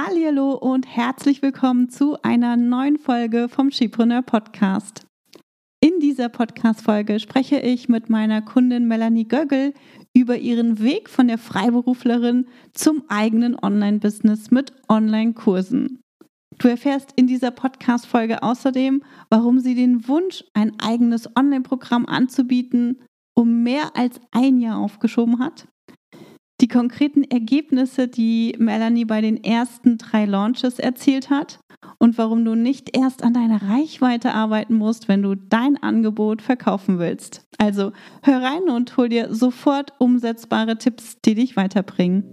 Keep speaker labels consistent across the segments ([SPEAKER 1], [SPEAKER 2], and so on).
[SPEAKER 1] Hallo und herzlich willkommen zu einer neuen Folge vom Skipreneur Podcast. In dieser Podcast-Folge spreche ich mit meiner Kundin Melanie Göggel über ihren Weg von der Freiberuflerin zum eigenen Online-Business mit Online-Kursen. Du erfährst in dieser Podcast-Folge außerdem, warum sie den Wunsch, ein eigenes Online-Programm anzubieten, um mehr als ein Jahr aufgeschoben hat die konkreten Ergebnisse, die Melanie bei den ersten drei Launches erzielt hat und warum du nicht erst an deiner Reichweite arbeiten musst, wenn du dein Angebot verkaufen willst. Also hör rein und hol dir sofort umsetzbare Tipps, die dich weiterbringen.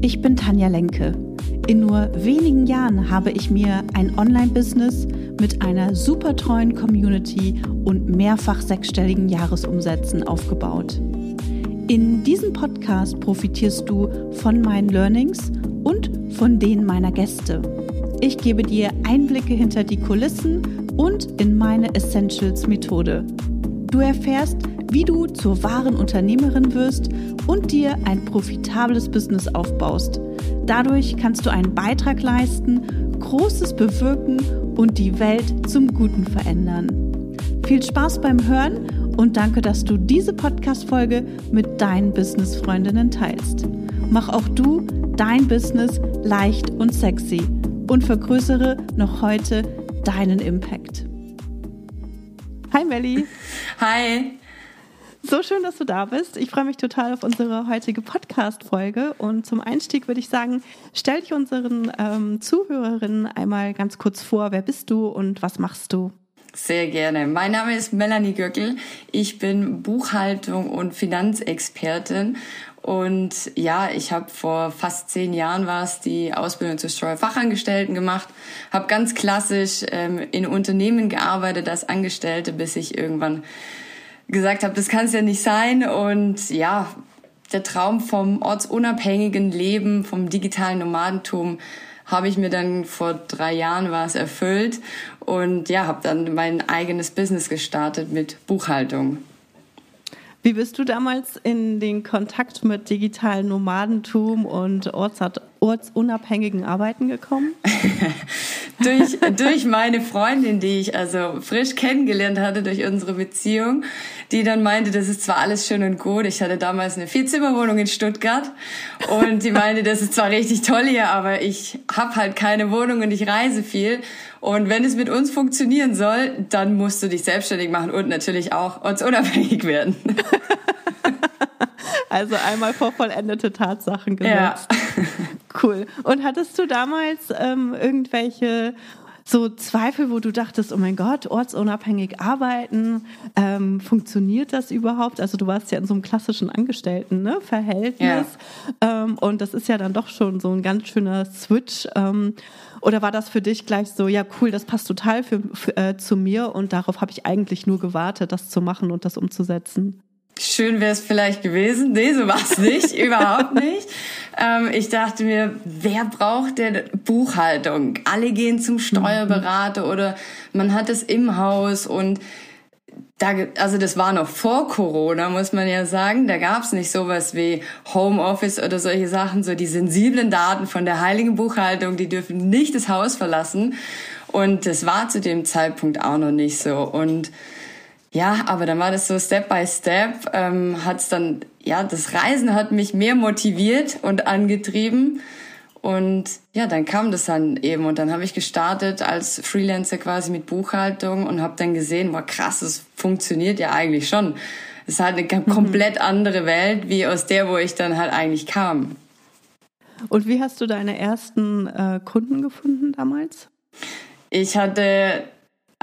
[SPEAKER 1] Ich bin Tanja Lenke. In nur wenigen Jahren habe ich mir ein Online-Business mit einer super treuen Community und mehrfach sechsstelligen Jahresumsätzen aufgebaut. In diesem Podcast profitierst du von meinen Learnings und von denen meiner Gäste. Ich gebe dir Einblicke hinter die Kulissen und in meine Essentials Methode. Du erfährst, wie du zur wahren Unternehmerin wirst und dir ein profitables Business aufbaust. Dadurch kannst du einen Beitrag leisten, Großes bewirken und die Welt zum Guten verändern. Viel Spaß beim Hören und danke, dass du diese Podcast-Folge mit deinen Business-Freundinnen teilst. Mach auch du dein Business leicht und sexy und vergrößere noch heute deinen Impact. Hi Melli.
[SPEAKER 2] Hi.
[SPEAKER 1] So schön, dass du da bist. Ich freue mich total auf unsere heutige Podcast-Folge. Und zum Einstieg würde ich sagen, stell dich unseren ähm, Zuhörerinnen einmal ganz kurz vor. Wer bist du und was machst du?
[SPEAKER 2] Sehr gerne. Mein Name ist Melanie Göckel. Ich bin Buchhaltung und Finanzexpertin. Und ja, ich habe vor fast zehn Jahren war es die Ausbildung zur Steuerfachangestellten gemacht, habe ganz klassisch ähm, in Unternehmen gearbeitet als Angestellte, bis ich irgendwann gesagt habe, das kann es ja nicht sein. Und ja, der Traum vom ortsunabhängigen Leben, vom digitalen Nomadentum habe ich mir dann vor drei Jahren was erfüllt und ja, habe dann mein eigenes Business gestartet mit Buchhaltung.
[SPEAKER 1] Wie bist du damals in den Kontakt mit digitalen Nomadentum und ortsunabhängigen Arbeiten gekommen?
[SPEAKER 2] durch, durch meine Freundin, die ich also frisch kennengelernt hatte durch unsere Beziehung, die dann meinte, das ist zwar alles schön und gut. Ich hatte damals eine Vierzimmerwohnung in Stuttgart und die meinte, das ist zwar richtig toll hier, aber ich habe halt keine Wohnung und ich reise viel. Und wenn es mit uns funktionieren soll, dann musst du dich selbstständig machen und natürlich auch ortsunabhängig werden.
[SPEAKER 1] Also einmal vor vollendete Tatsachen gesetzt. Ja. Cool. Und hattest du damals ähm, irgendwelche so Zweifel, wo du dachtest, oh mein Gott, ortsunabhängig arbeiten, ähm, funktioniert das überhaupt? Also du warst ja in so einem klassischen Angestellten-Verhältnis ja. ähm, und das ist ja dann doch schon so ein ganz schöner Switch. Ähm, oder war das für dich gleich so, ja cool, das passt total für, für äh, zu mir und darauf habe ich eigentlich nur gewartet, das zu machen und das umzusetzen?
[SPEAKER 2] Schön wäre es vielleicht gewesen. Nee, so war es nicht, überhaupt nicht. Ähm, ich dachte mir, wer braucht denn Buchhaltung? Alle gehen zum Steuerberater oder man hat es im Haus und da, also das war noch vor Corona, muss man ja sagen. Da gab es nicht sowas wie Homeoffice oder solche Sachen. So die sensiblen Daten von der heiligen Buchhaltung, die dürfen nicht das Haus verlassen. Und das war zu dem Zeitpunkt auch noch nicht so. Und ja, aber dann war das so Step by Step, ähm, hat's dann, ja, das Reisen hat mich mehr motiviert und angetrieben. Und ja, dann kam das dann eben und dann habe ich gestartet als Freelancer quasi mit Buchhaltung und habe dann gesehen, war krass, es funktioniert ja eigentlich schon. Es ist halt eine mhm. komplett andere Welt, wie aus der, wo ich dann halt eigentlich kam.
[SPEAKER 1] Und wie hast du deine ersten äh, Kunden gefunden damals?
[SPEAKER 2] Ich hatte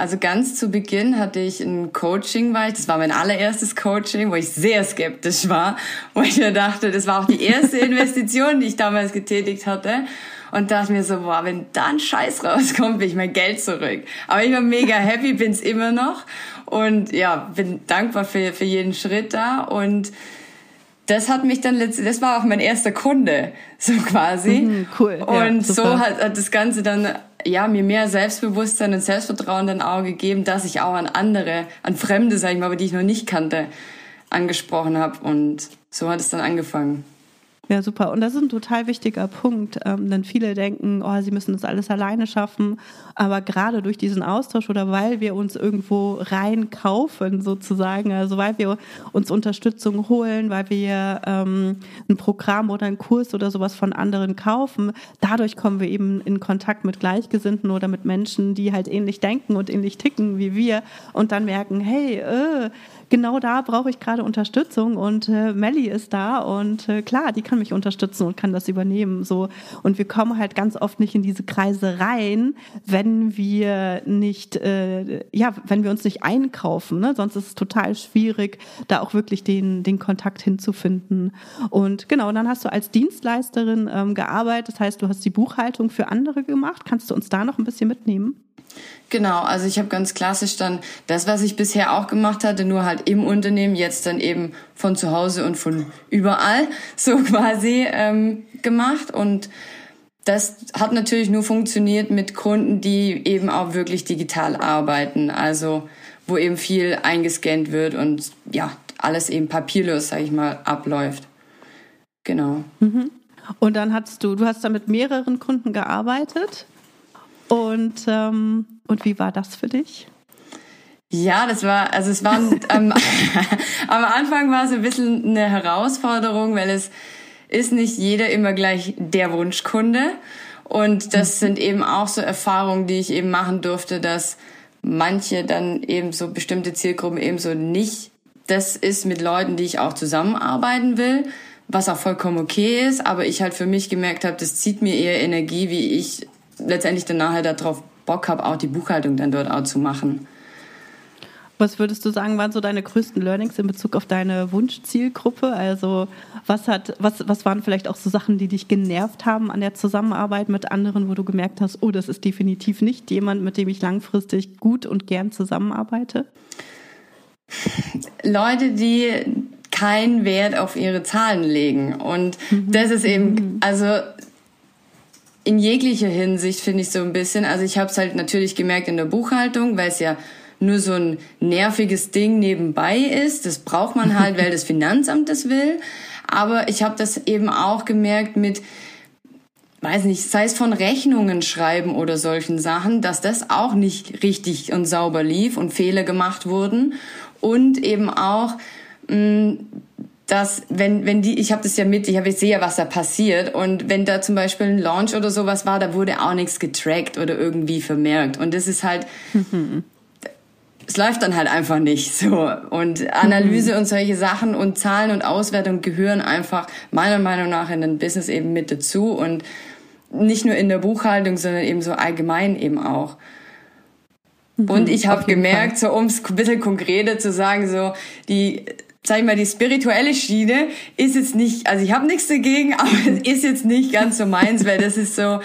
[SPEAKER 2] also ganz zu Beginn hatte ich ein Coaching, weil ich, das war mein allererstes Coaching, wo ich sehr skeptisch war, wo ich mir dachte, das war auch die erste Investition, die ich damals getätigt hatte und dachte mir so, boah, wenn da ein Scheiß rauskommt, will ich mein Geld zurück. Aber ich war mega happy, bin's immer noch und ja, bin dankbar für, für jeden Schritt da und das hat mich dann letztlich, das war auch mein erster Kunde, so quasi. Mhm, cool. Und ja, so hat, hat das Ganze dann ja, mir mehr Selbstbewusstsein und Selbstvertrauen dann auch gegeben, dass ich auch an andere, an Fremde, sag ich mal, aber die ich noch nicht kannte, angesprochen habe. Und so hat es dann angefangen.
[SPEAKER 1] Ja, super. Und das ist ein total wichtiger Punkt, ähm, denn viele denken, oh, sie müssen das alles alleine schaffen. Aber gerade durch diesen Austausch oder weil wir uns irgendwo reinkaufen, sozusagen, also weil wir uns Unterstützung holen, weil wir ähm, ein Programm oder einen Kurs oder sowas von anderen kaufen, dadurch kommen wir eben in Kontakt mit Gleichgesinnten oder mit Menschen, die halt ähnlich denken und ähnlich ticken wie wir und dann merken, hey, äh, genau da brauche ich gerade Unterstützung und äh, Melly ist da und äh, klar, die kann mich unterstützen und kann das übernehmen. So. Und wir kommen halt ganz oft nicht in diese Kreise rein, wenn wir nicht, äh, ja, wenn wir uns nicht einkaufen. Ne? Sonst ist es total schwierig, da auch wirklich den, den Kontakt hinzufinden. Und genau, dann hast du als Dienstleisterin ähm, gearbeitet. Das heißt, du hast die Buchhaltung für andere gemacht. Kannst du uns da noch ein bisschen mitnehmen?
[SPEAKER 2] Genau, also ich habe ganz klassisch dann das, was ich bisher auch gemacht hatte, nur halt im Unternehmen, jetzt dann eben von zu Hause und von überall so quasi ähm, gemacht. Und das hat natürlich nur funktioniert mit Kunden, die eben auch wirklich digital arbeiten, also wo eben viel eingescannt wird und ja, alles eben papierlos, sage ich mal, abläuft. Genau.
[SPEAKER 1] Mhm. Und dann hast du, du hast da mit mehreren Kunden gearbeitet? Und, ähm, und wie war das für dich?
[SPEAKER 2] Ja, das war, also es war, ähm, am Anfang war es ein bisschen eine Herausforderung, weil es ist nicht jeder immer gleich der Wunschkunde. Und das mhm. sind eben auch so Erfahrungen, die ich eben machen durfte, dass manche dann eben so bestimmte Zielgruppen eben so nicht das ist mit Leuten, die ich auch zusammenarbeiten will, was auch vollkommen okay ist, aber ich halt für mich gemerkt habe, das zieht mir eher Energie, wie ich letztendlich dann nachher darauf Bock habe, auch die Buchhaltung dann dort auch zu machen.
[SPEAKER 1] Was würdest du sagen, waren so deine größten Learnings in Bezug auf deine Wunschzielgruppe? Also was hat, was, was waren vielleicht auch so Sachen, die dich genervt haben an der Zusammenarbeit mit anderen, wo du gemerkt hast, oh, das ist definitiv nicht jemand, mit dem ich langfristig gut und gern zusammenarbeite?
[SPEAKER 2] Leute, die keinen Wert auf ihre Zahlen legen. Und mhm. das ist eben, mhm. also in jeglicher Hinsicht finde ich so ein bisschen. Also ich habe es halt natürlich gemerkt in der Buchhaltung, weil es ja nur so ein nerviges Ding nebenbei ist. Das braucht man halt, weil das Finanzamt das will. Aber ich habe das eben auch gemerkt mit, weiß nicht, sei es von Rechnungen schreiben oder solchen Sachen, dass das auch nicht richtig und sauber lief und Fehler gemacht wurden. Und eben auch mh, dass wenn wenn die ich habe das ja mit ich habe ich sehe ja was da passiert. Und wenn da zum Beispiel ein Launch oder sowas war da wurde auch nichts getrackt oder irgendwie vermerkt. Und das ist halt es läuft dann halt einfach nicht so. Und Analyse und solche Sachen und Zahlen und Auswertung gehören einfach meiner Meinung nach in den Business eben mit dazu. Und nicht nur in der Buchhaltung sondern eben so allgemein eben auch. Und ich habe gemerkt, Fall. so um es ein bisschen konkreter zu sagen, so die sag ich mal, die spirituelle Schiene ist jetzt nicht, also ich habe nichts dagegen, aber es ist jetzt nicht ganz so meins, weil das ist so,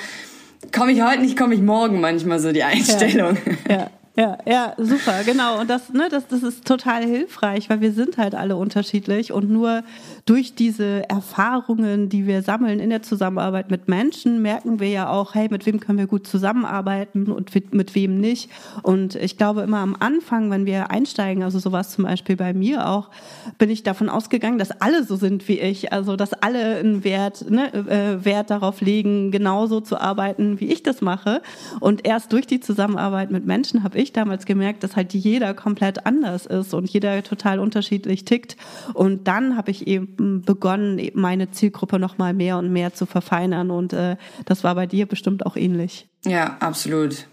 [SPEAKER 2] komme ich heute nicht, komme ich morgen manchmal so die Einstellung.
[SPEAKER 1] Ja, ja. Ja, ja, super, genau. Und das, ne, das, das ist total hilfreich, weil wir sind halt alle unterschiedlich und nur durch diese Erfahrungen, die wir sammeln in der Zusammenarbeit mit Menschen, merken wir ja auch, hey, mit wem können wir gut zusammenarbeiten und mit wem nicht. Und ich glaube immer am Anfang, wenn wir einsteigen, also sowas zum Beispiel bei mir auch, bin ich davon ausgegangen, dass alle so sind wie ich, also dass alle einen Wert, ne, äh, Wert darauf legen, genauso zu arbeiten, wie ich das mache. Und erst durch die Zusammenarbeit mit Menschen habe ich ich damals gemerkt, dass halt jeder komplett anders ist und jeder total unterschiedlich tickt. Und dann habe ich eben begonnen, meine Zielgruppe noch mal mehr und mehr zu verfeinern. Und äh, das war bei dir bestimmt auch ähnlich.
[SPEAKER 2] Ja, absolut.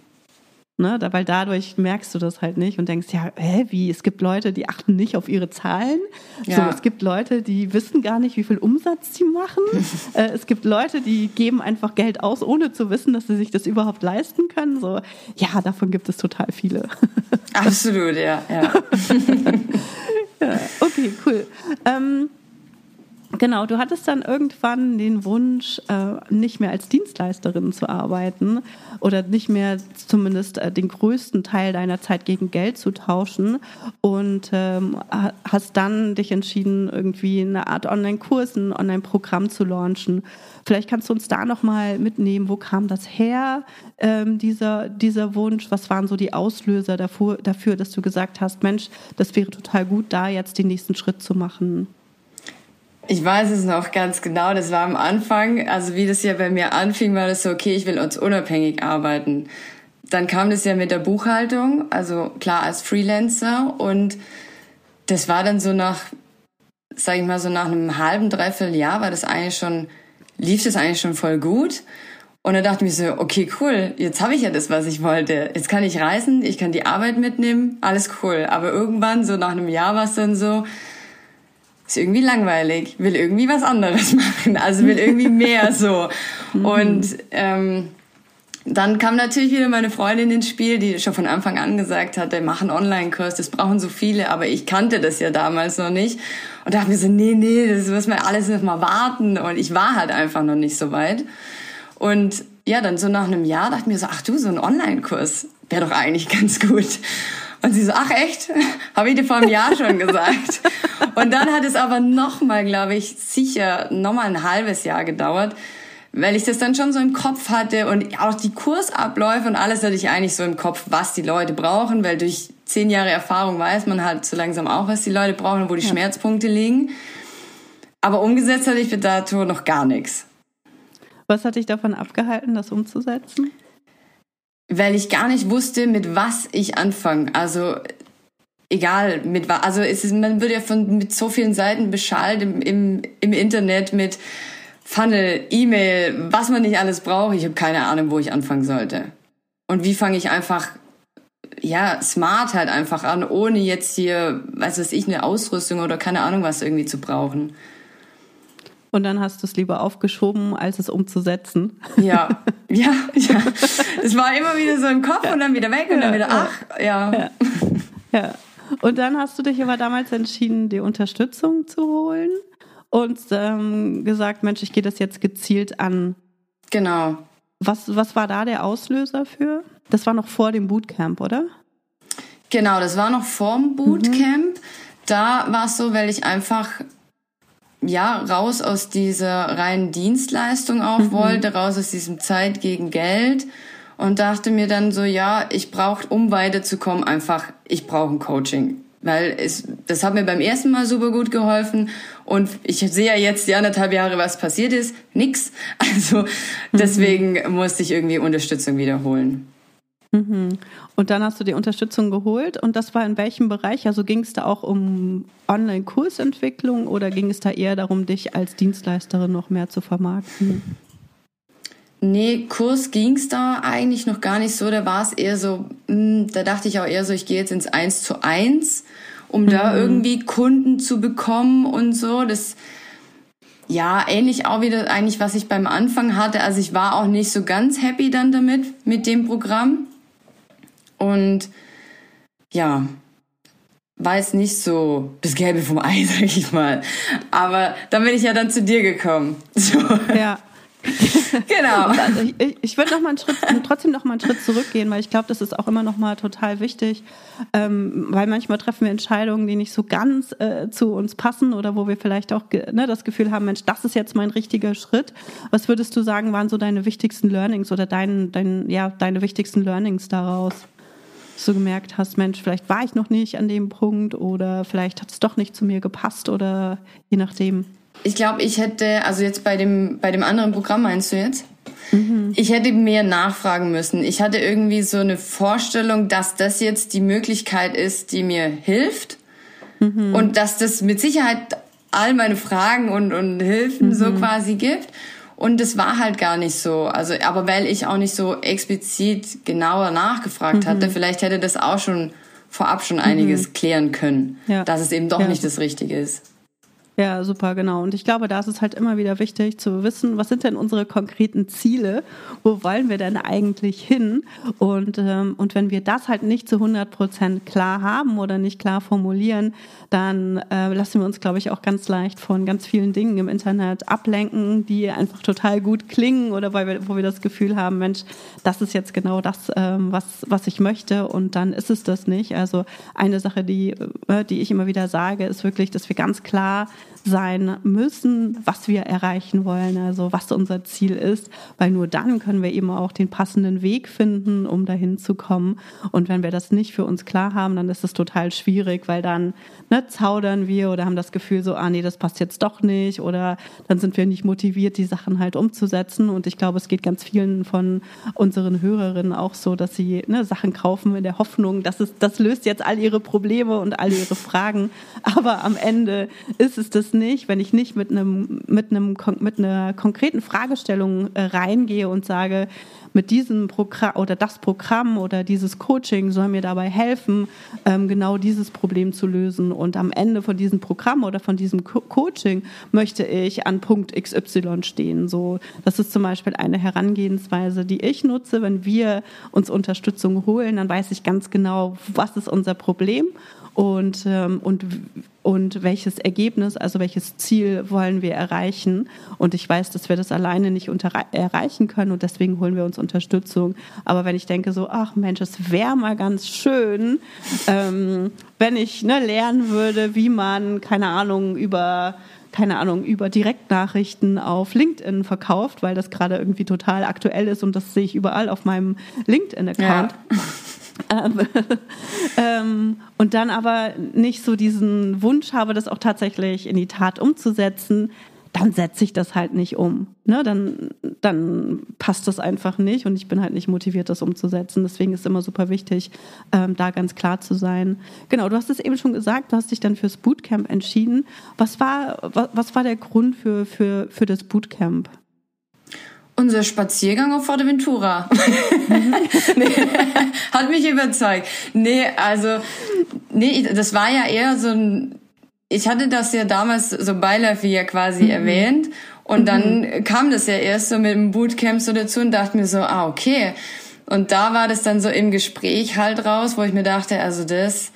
[SPEAKER 1] Ne, weil dadurch merkst du das halt nicht und denkst, ja, hä, wie? Es gibt Leute, die achten nicht auf ihre Zahlen. Ja. So, es gibt Leute, die wissen gar nicht, wie viel Umsatz sie machen. äh, es gibt Leute, die geben einfach Geld aus, ohne zu wissen, dass sie sich das überhaupt leisten können. So, ja, davon gibt es total viele.
[SPEAKER 2] Absolut, ja, ja.
[SPEAKER 1] ja okay, cool. Ähm, Genau, du hattest dann irgendwann den Wunsch, äh, nicht mehr als Dienstleisterin zu arbeiten oder nicht mehr zumindest äh, den größten Teil deiner Zeit gegen Geld zu tauschen und ähm, hast dann dich entschieden, irgendwie eine Art Online-Kurs, ein Online-Programm zu launchen. Vielleicht kannst du uns da nochmal mitnehmen, wo kam das her, ähm, dieser, dieser Wunsch? Was waren so die Auslöser dafür, dafür, dass du gesagt hast, Mensch, das wäre total gut, da jetzt den nächsten Schritt zu machen?
[SPEAKER 2] Ich weiß es noch ganz genau. Das war am Anfang, also wie das ja bei mir anfing, war das so, okay, ich will uns unabhängig arbeiten. Dann kam das ja mit der Buchhaltung, also klar als Freelancer und das war dann so nach, sag ich mal, so nach einem halben, dreiviertel Jahr war das eigentlich schon, lief das eigentlich schon voll gut. Und dann dachte ich mir so, okay, cool, jetzt habe ich ja das, was ich wollte. Jetzt kann ich reisen, ich kann die Arbeit mitnehmen, alles cool. Aber irgendwann, so nach einem Jahr war es dann so, ist irgendwie langweilig, will irgendwie was anderes machen, also will irgendwie mehr so. Und ähm, dann kam natürlich wieder meine Freundin ins Spiel, die schon von Anfang an gesagt hatte, mach einen Online-Kurs, das brauchen so viele, aber ich kannte das ja damals noch nicht. Und dachte mir so, nee, nee, das muss man alles noch mal warten. Und ich war halt einfach noch nicht so weit. Und ja, dann so nach einem Jahr dachte ich mir so, ach du, so ein Online-Kurs wäre doch eigentlich ganz gut. Und sie so, ach echt? Habe ich dir vor einem Jahr schon gesagt. Und dann hat es aber nochmal, glaube ich, sicher nochmal ein halbes Jahr gedauert, weil ich das dann schon so im Kopf hatte und auch die Kursabläufe und alles hatte ich eigentlich so im Kopf, was die Leute brauchen, weil durch zehn Jahre Erfahrung weiß man halt so langsam auch, was die Leute brauchen und wo die ja. Schmerzpunkte liegen. Aber umgesetzt hatte ich bis dato noch gar nichts.
[SPEAKER 1] Was hat dich davon abgehalten, das umzusetzen?
[SPEAKER 2] Weil ich gar nicht wusste, mit was ich anfange. Also egal mit was. Also es ist, man wird ja von mit so vielen Seiten beschallt im, im, im Internet mit Funnel, E-Mail, was man nicht alles braucht. Ich habe keine Ahnung, wo ich anfangen sollte. Und wie fange ich einfach, ja, smart halt einfach an, ohne jetzt hier, was weiß ich, eine Ausrüstung oder keine Ahnung was irgendwie zu brauchen.
[SPEAKER 1] Und dann hast du es lieber aufgeschoben, als es umzusetzen.
[SPEAKER 2] Ja, ja, ja. Es war immer wieder so im Kopf und dann wieder weg und ja, dann wieder, ach, ja.
[SPEAKER 1] ja. ja. Und dann hast du dich aber damals entschieden, die Unterstützung zu holen und ähm, gesagt, Mensch, ich gehe das jetzt gezielt an.
[SPEAKER 2] Genau.
[SPEAKER 1] Was, was war da der Auslöser für? Das war noch vor dem Bootcamp, oder?
[SPEAKER 2] Genau, das war noch vor dem Bootcamp. Mhm. Da war es so, weil ich einfach ja raus aus dieser reinen Dienstleistung auch mhm. wollte, raus aus diesem Zeit gegen Geld und dachte mir dann so, ja, ich brauche, um weiterzukommen, einfach, ich brauche ein Coaching weil es, das hat mir beim ersten Mal super gut geholfen und ich sehe ja jetzt die anderthalb Jahre, was passiert ist, nix. Also mhm. deswegen mhm. musste ich irgendwie Unterstützung wiederholen.
[SPEAKER 1] Mhm. Und dann hast du die Unterstützung geholt und das war in welchem Bereich? Also ging es da auch um Online-Kursentwicklung oder ging es da eher darum, dich als Dienstleisterin noch mehr zu vermarkten?
[SPEAKER 2] Nee, Kurs ging's da eigentlich noch gar nicht so. Da war es eher so, mh, hm, da dachte ich auch eher so, ich gehe jetzt ins Eins zu eins, um mhm. da irgendwie Kunden zu bekommen und so. Das ja ähnlich auch wieder eigentlich, was ich beim Anfang hatte. Also ich war auch nicht so ganz happy dann damit mit dem Programm und ja, war jetzt nicht so das Gelbe vom Ei, sag ich mal. Aber dann bin ich ja dann zu dir gekommen. So.
[SPEAKER 1] Ja. genau. Also ich, ich würde noch mal einen Schritt, trotzdem noch mal einen Schritt zurückgehen, weil ich glaube, das ist auch immer noch mal total wichtig, ähm, weil manchmal treffen wir Entscheidungen, die nicht so ganz äh, zu uns passen oder wo wir vielleicht auch ne, das Gefühl haben, Mensch, das ist jetzt mein richtiger Schritt. Was würdest du sagen, waren so deine wichtigsten Learnings oder dein, dein, ja, deine wichtigsten Learnings daraus? Dass du gemerkt hast, Mensch, vielleicht war ich noch nicht an dem Punkt oder vielleicht hat es doch nicht zu mir gepasst oder je nachdem.
[SPEAKER 2] Ich glaube, ich hätte, also jetzt bei dem, bei dem anderen Programm meinst du jetzt? Mhm. Ich hätte mehr nachfragen müssen. Ich hatte irgendwie so eine Vorstellung, dass das jetzt die Möglichkeit ist, die mir hilft. Mhm. Und dass das mit Sicherheit all meine Fragen und, und Hilfen mhm. so quasi gibt. Und das war halt gar nicht so. Also, aber weil ich auch nicht so explizit genauer nachgefragt hatte, mhm. vielleicht hätte das auch schon vorab schon einiges mhm. klären können, ja. dass es eben doch ja. nicht das Richtige ist.
[SPEAKER 1] Ja, super, genau. Und ich glaube, da ist es halt immer wieder wichtig zu wissen, was sind denn unsere konkreten Ziele? Wo wollen wir denn eigentlich hin? Und, ähm, und wenn wir das halt nicht zu 100 Prozent klar haben oder nicht klar formulieren, dann äh, lassen wir uns, glaube ich, auch ganz leicht von ganz vielen Dingen im Internet ablenken, die einfach total gut klingen oder weil wir, wo wir das Gefühl haben, Mensch, das ist jetzt genau das, ähm, was, was ich möchte und dann ist es das nicht. Also eine Sache, die, äh, die ich immer wieder sage, ist wirklich, dass wir ganz klar sein müssen, was wir erreichen wollen, also was unser Ziel ist, weil nur dann können wir eben auch den passenden Weg finden, um dahin zu kommen. Und wenn wir das nicht für uns klar haben, dann ist es total schwierig, weil dann ne, zaudern wir oder haben das Gefühl so, ah nee, das passt jetzt doch nicht oder dann sind wir nicht motiviert, die Sachen halt umzusetzen. Und ich glaube, es geht ganz vielen von unseren Hörerinnen auch so, dass sie ne, Sachen kaufen in der Hoffnung, dass es, das löst jetzt all ihre Probleme und all ihre Fragen. Aber am Ende ist es das nicht, wenn ich nicht mit einem, mit einem, mit einer konkreten Fragestellung äh, reingehe und sage, mit diesem Programm oder das Programm oder dieses Coaching soll mir dabei helfen, ähm, genau dieses Problem zu lösen. Und am Ende von diesem Programm oder von diesem Co Coaching möchte ich an Punkt XY stehen. So, das ist zum Beispiel eine Herangehensweise, die ich nutze. Wenn wir uns Unterstützung holen, dann weiß ich ganz genau, was ist unser Problem und, ähm, und, und welches Ergebnis, also welches Ziel wollen wir erreichen. Und ich weiß, dass wir das alleine nicht erreichen können und deswegen holen wir uns Unterstützung. Aber wenn ich denke so, ach Mensch, es wäre mal ganz schön, ähm, wenn ich ne, lernen würde, wie man, keine Ahnung, über keine Ahnung, über Direktnachrichten auf LinkedIn verkauft, weil das gerade irgendwie total aktuell ist und das sehe ich überall auf meinem LinkedIn-Account. Ja. Ähm, ähm, und dann aber nicht so diesen Wunsch habe, das auch tatsächlich in die Tat umzusetzen, dann setze ich das halt nicht um. Ne? Dann, dann passt das einfach nicht und ich bin halt nicht motiviert, das umzusetzen. Deswegen ist es immer super wichtig, ähm, da ganz klar zu sein. Genau, du hast es eben schon gesagt, du hast dich dann fürs Bootcamp entschieden. Was war, was, was war der Grund für, für, für das Bootcamp?
[SPEAKER 2] Unser Spaziergang auf Forteventura. nee, hat mich überzeugt. Nee, also, nee, das war ja eher so ein, ich hatte das ja damals so beiläufig ja quasi mhm. erwähnt. Und mhm. dann kam das ja erst so mit dem Bootcamp so dazu und dachte mir so, ah, okay. Und da war das dann so im Gespräch halt raus, wo ich mir dachte, also das,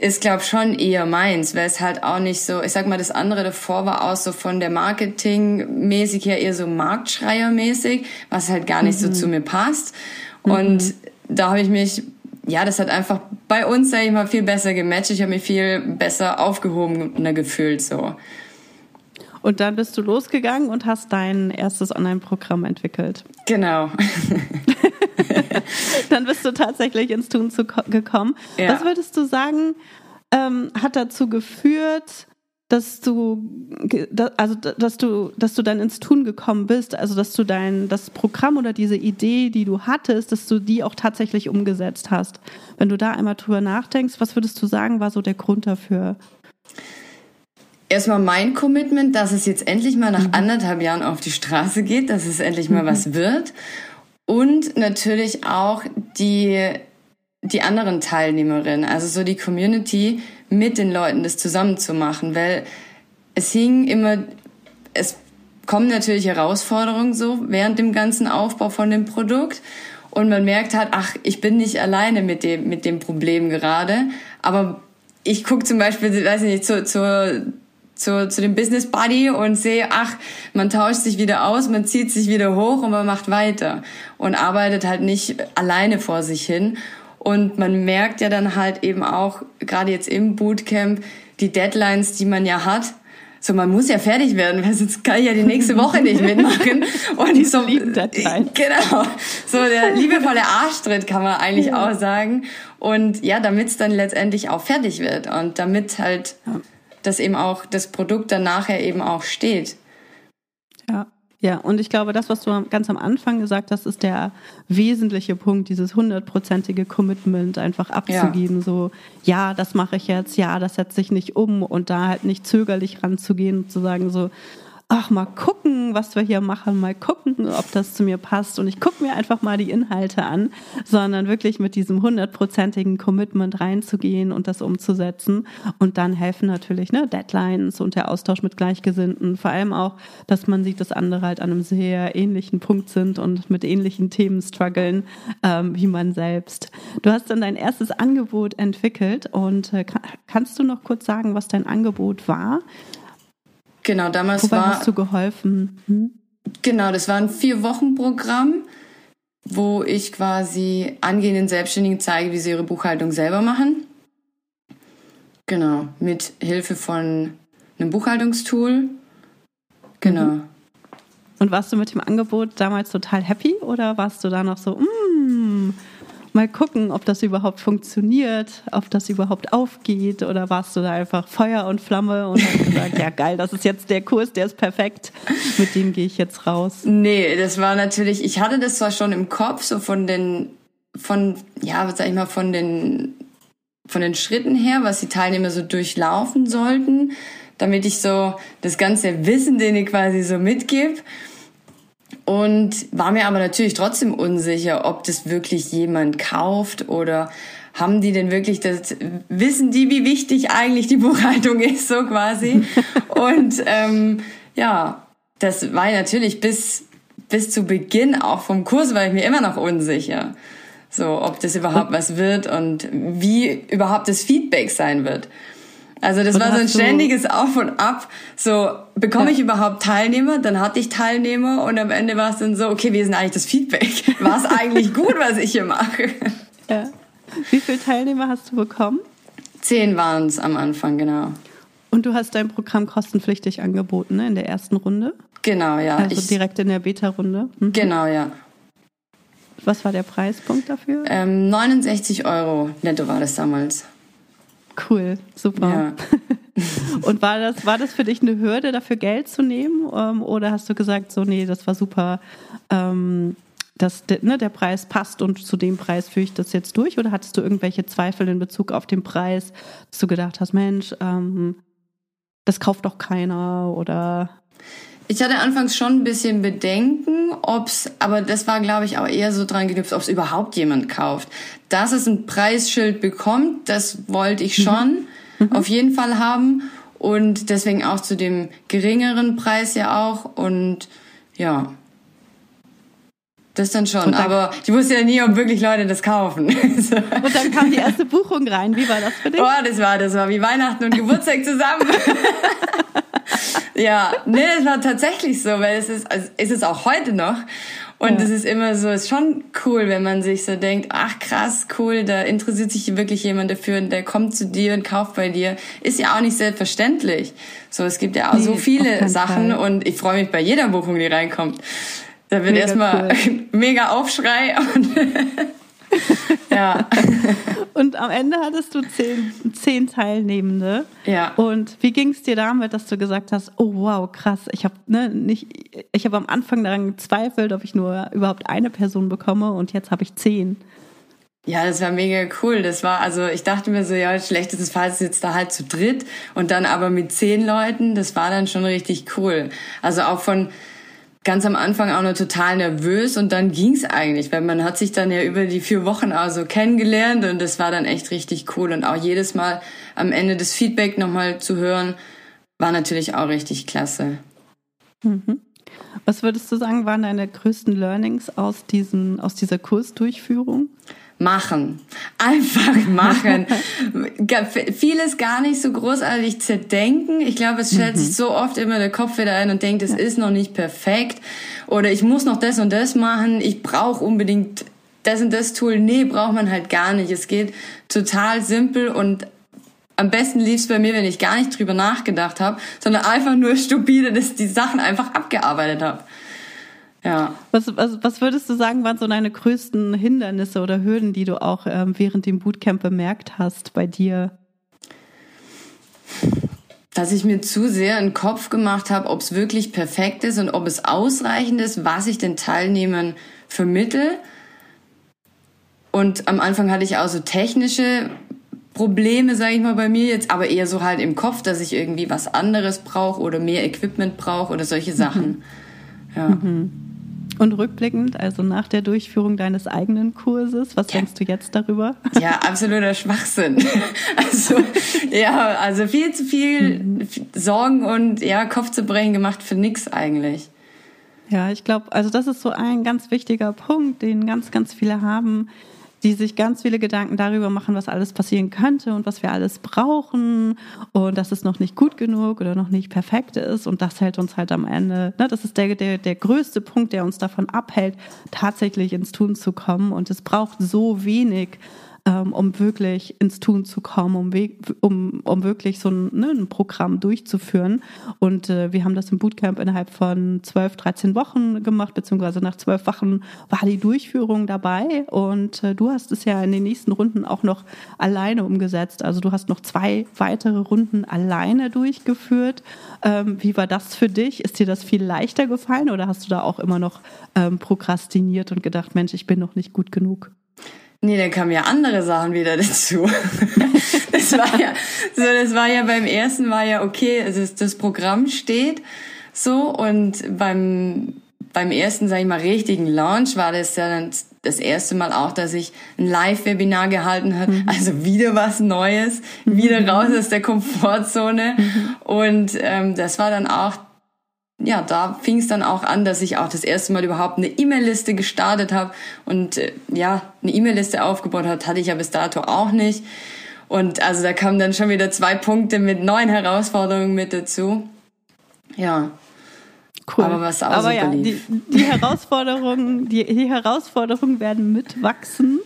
[SPEAKER 2] ist, glaube schon eher meins, weil es halt auch nicht so, ich sag mal, das andere davor war auch so von der Marketing-mäßig her eher so Marktschreier-mäßig, was halt gar nicht mhm. so zu mir passt. Und mhm. da habe ich mich, ja, das hat einfach bei uns, sag ich mal, viel besser gematcht. Ich habe mich viel besser aufgehobener gefühlt, so.
[SPEAKER 1] Und dann bist du losgegangen und hast dein erstes Online-Programm entwickelt.
[SPEAKER 2] Genau.
[SPEAKER 1] dann bist du tatsächlich ins Tun zu, gekommen. Ja. Was würdest du sagen, ähm, hat dazu geführt, dass du, also dass du, dass du dann ins Tun gekommen bist, also dass du dein das Programm oder diese Idee, die du hattest, dass du die auch tatsächlich umgesetzt hast. Wenn du da einmal drüber nachdenkst, was würdest du sagen, war so der Grund dafür?
[SPEAKER 2] Erstmal mein Commitment, dass es jetzt endlich mal nach mhm. anderthalb Jahren auf die Straße geht, dass es endlich mal mhm. was wird. Und natürlich auch die, die anderen Teilnehmerinnen, also so die Community mit den Leuten das zusammen zu machen, weil es hing immer, es kommen natürlich Herausforderungen so während dem ganzen Aufbau von dem Produkt. Und man merkt halt, ach, ich bin nicht alleine mit dem, mit dem Problem gerade, aber ich gucke zum Beispiel, weiß ich nicht, zur, zur zu, zu dem Business Buddy und sehe, ach, man tauscht sich wieder aus, man zieht sich wieder hoch und man macht weiter und arbeitet halt nicht alleine vor sich hin. Und man merkt ja dann halt eben auch, gerade jetzt im Bootcamp, die Deadlines, die man ja hat, so man muss ja fertig werden, weil sonst kann ich ja die nächste Woche nicht mitmachen. Und die so, genau, so der liebevolle Arschtritt kann man eigentlich ja. auch sagen. Und ja, damit es dann letztendlich auch fertig wird und damit halt ja dass eben auch das Produkt dann nachher eben auch steht.
[SPEAKER 1] Ja. Ja, und ich glaube, das, was du ganz am Anfang gesagt hast, ist der wesentliche Punkt, dieses hundertprozentige Commitment einfach abzugeben. Ja. So, ja, das mache ich jetzt, ja, das setze ich nicht um und da halt nicht zögerlich ranzugehen und zu sagen, so, ach, mal gucken, was wir hier machen, mal gucken, ob das zu mir passt. Und ich gucke mir einfach mal die Inhalte an, sondern wirklich mit diesem hundertprozentigen Commitment reinzugehen und das umzusetzen. Und dann helfen natürlich ne, Deadlines und der Austausch mit Gleichgesinnten. Vor allem auch, dass man sieht, dass andere halt an einem sehr ähnlichen Punkt sind und mit ähnlichen Themen strugglen ähm, wie man selbst. Du hast dann dein erstes Angebot entwickelt und äh, kannst du noch kurz sagen, was dein Angebot war?
[SPEAKER 2] Genau, damals
[SPEAKER 1] Wobei
[SPEAKER 2] war.
[SPEAKER 1] hast du geholfen? Hm?
[SPEAKER 2] Genau, das war ein Vier-Wochen-Programm, wo ich quasi angehenden Selbstständigen zeige, wie sie ihre Buchhaltung selber machen. Genau, mit Hilfe von einem Buchhaltungstool. Genau. Mhm.
[SPEAKER 1] Und warst du mit dem Angebot damals total happy oder warst du da noch so, mm, mal gucken, ob das überhaupt funktioniert, ob das überhaupt aufgeht oder warst du da einfach Feuer und Flamme und hast gesagt, ja geil, das ist jetzt der Kurs, der ist perfekt, mit dem gehe ich jetzt raus?
[SPEAKER 2] Nee, das war natürlich, ich hatte das zwar schon im Kopf, so von den, von, ja, was sag ich mal, von den, von den Schritten her, was die Teilnehmer so durchlaufen sollten, damit ich so das ganze Wissen, den ich quasi so mitgebe, und war mir aber natürlich trotzdem unsicher, ob das wirklich jemand kauft oder haben die denn wirklich das, wissen die, wie wichtig eigentlich die Buchhaltung ist, so quasi. Und ähm, ja, das war natürlich bis, bis zu Beginn auch vom Kurs war ich mir immer noch unsicher. So, ob das überhaupt was wird und wie überhaupt das Feedback sein wird. Also das und war so ein ständiges Auf und Ab. So, bekomme ja. ich überhaupt Teilnehmer? Dann hatte ich Teilnehmer und am Ende war es dann so, okay, wie ist denn eigentlich das Feedback? War es eigentlich gut, was ich hier mache?
[SPEAKER 1] Ja. Wie viele Teilnehmer hast du bekommen?
[SPEAKER 2] Zehn waren es am Anfang, genau.
[SPEAKER 1] Und du hast dein Programm kostenpflichtig angeboten, ne, in der ersten Runde?
[SPEAKER 2] Genau, ja.
[SPEAKER 1] Also ich, direkt in der Beta-Runde?
[SPEAKER 2] Mhm. Genau, ja.
[SPEAKER 1] Was war der Preispunkt dafür?
[SPEAKER 2] Ähm, 69 Euro netto war das damals.
[SPEAKER 1] Cool, super. Ja. Und war das, war das für dich eine Hürde, dafür Geld zu nehmen? Ähm, oder hast du gesagt, so, nee, das war super, ähm, dass ne, der Preis passt und zu dem Preis führe ich das jetzt durch? Oder hattest du irgendwelche Zweifel in Bezug auf den Preis, dass du gedacht hast, Mensch, ähm, das kauft doch keiner oder
[SPEAKER 2] ich hatte anfangs schon ein bisschen Bedenken, ob's, aber das war, glaube ich, auch eher so dran geknüpft, ob es überhaupt jemand kauft. Dass es ein Preisschild bekommt, das wollte ich schon mhm. mhm. auf jeden Fall haben und deswegen auch zu dem geringeren Preis ja auch und ja. Das dann schon, dann, aber ich wusste ja nie, ob wirklich Leute das kaufen.
[SPEAKER 1] und dann kam die erste Buchung rein. Wie war das für dich?
[SPEAKER 2] Oh, das war, das war wie Weihnachten und Geburtstag zusammen. Ja, nee, es war tatsächlich so, weil es ist, also es ist auch heute noch. Und es ist immer so, es ist schon cool, wenn man sich so denkt, ach krass, cool, da interessiert sich wirklich jemand dafür und der kommt zu dir und kauft bei dir. Ist ja auch nicht selbstverständlich. So, es gibt ja auch nee, so viele Sachen Fall. und ich freue mich bei jeder Buchung, die reinkommt. Da wird erstmal cool. mega Aufschrei und
[SPEAKER 1] ja. Und am Ende hattest du zehn, zehn Teilnehmende.
[SPEAKER 2] Ja.
[SPEAKER 1] Und wie ging es dir damit, dass du gesagt hast, oh wow, krass, ich habe ne, nicht, ich habe am Anfang daran gezweifelt, ob ich nur überhaupt eine Person bekomme und jetzt habe ich zehn.
[SPEAKER 2] Ja, das war mega cool. Das war, also ich dachte mir so, ja, schlechtestes Fall ist jetzt da halt zu dritt und dann aber mit zehn Leuten, das war dann schon richtig cool. Also auch von, ganz am Anfang auch noch total nervös und dann ging's eigentlich, weil man hat sich dann ja über die vier Wochen auch so kennengelernt und das war dann echt richtig cool und auch jedes Mal am Ende das Feedback nochmal zu hören, war natürlich auch richtig klasse.
[SPEAKER 1] Mhm. Was würdest du sagen, waren deine größten Learnings aus, diesen, aus dieser Kursdurchführung?
[SPEAKER 2] Machen. Einfach machen. Vieles gar nicht so großartig zerdenken. Ich glaube, es stellt mhm. sich so oft immer der Kopf wieder ein und denkt, es ja. ist noch nicht perfekt oder ich muss noch das und das machen. Ich brauche unbedingt das und das Tool. Nee, braucht man halt gar nicht. Es geht total simpel und am besten lief es bei mir, wenn ich gar nicht drüber nachgedacht habe, sondern einfach nur stupide, dass die Sachen einfach abgearbeitet habe. Ja.
[SPEAKER 1] Was, was, was würdest du sagen, waren so deine größten Hindernisse oder Hürden, die du auch ähm, während dem Bootcamp bemerkt hast bei dir?
[SPEAKER 2] Dass ich mir zu sehr einen Kopf gemacht habe, ob es wirklich perfekt ist und ob es ausreichend ist, was ich den Teilnehmern vermittel. Und am Anfang hatte ich auch so technische Probleme, sage ich mal, bei mir jetzt, aber eher so halt im Kopf, dass ich irgendwie was anderes brauche oder mehr Equipment brauche oder solche Sachen. Mhm. Ja.
[SPEAKER 1] Mhm. Und rückblickend, also nach der Durchführung deines eigenen Kurses, was ja. denkst du jetzt darüber?
[SPEAKER 2] Ja, absoluter Schwachsinn. Also, ja, also viel zu viel mhm. Sorgen und ja, Kopf zu brechen gemacht für nix eigentlich.
[SPEAKER 1] Ja, ich glaube, also das ist so ein ganz wichtiger Punkt, den ganz, ganz viele haben die sich ganz viele Gedanken darüber machen, was alles passieren könnte und was wir alles brauchen und dass es noch nicht gut genug oder noch nicht perfekt ist. Und das hält uns halt am Ende, ne, das ist der, der, der größte Punkt, der uns davon abhält, tatsächlich ins Tun zu kommen. Und es braucht so wenig ähm, um wirklich ins Tun zu kommen, um, um, um wirklich so ein, ne, ein Programm durchzuführen. Und äh, wir haben das im Bootcamp innerhalb von 12, 13 Wochen gemacht, beziehungsweise nach zwölf Wochen war die Durchführung dabei. Und äh, du hast es ja in den nächsten Runden auch noch alleine umgesetzt. Also du hast noch zwei weitere Runden alleine durchgeführt. Ähm, wie war das für dich? Ist dir das viel leichter gefallen oder hast du da auch immer noch ähm, prokrastiniert und gedacht, Mensch, ich bin noch nicht gut genug?
[SPEAKER 2] Nee, dann kamen ja andere Sachen wieder dazu. das war ja, so, das war ja beim ersten war ja okay, also das Programm steht so und beim, beim ersten, sag ich mal, richtigen Launch war das ja dann das erste Mal auch, dass ich ein Live-Webinar gehalten habe. Mhm. Also wieder was Neues, wieder mhm. raus aus der Komfortzone. Mhm. Und ähm, das war dann auch ja, da fing es dann auch an, dass ich auch das erste Mal überhaupt eine E-Mail-Liste gestartet habe und äh, ja, eine E-Mail-Liste aufgebaut hat, hatte ich ja bis dato auch nicht. Und also da kamen dann schon wieder zwei Punkte mit neuen Herausforderungen mit dazu. Ja.
[SPEAKER 1] Cool. Aber was auch Aber super ja, lief. Die, die Herausforderungen, die, die Herausforderungen werden mitwachsen.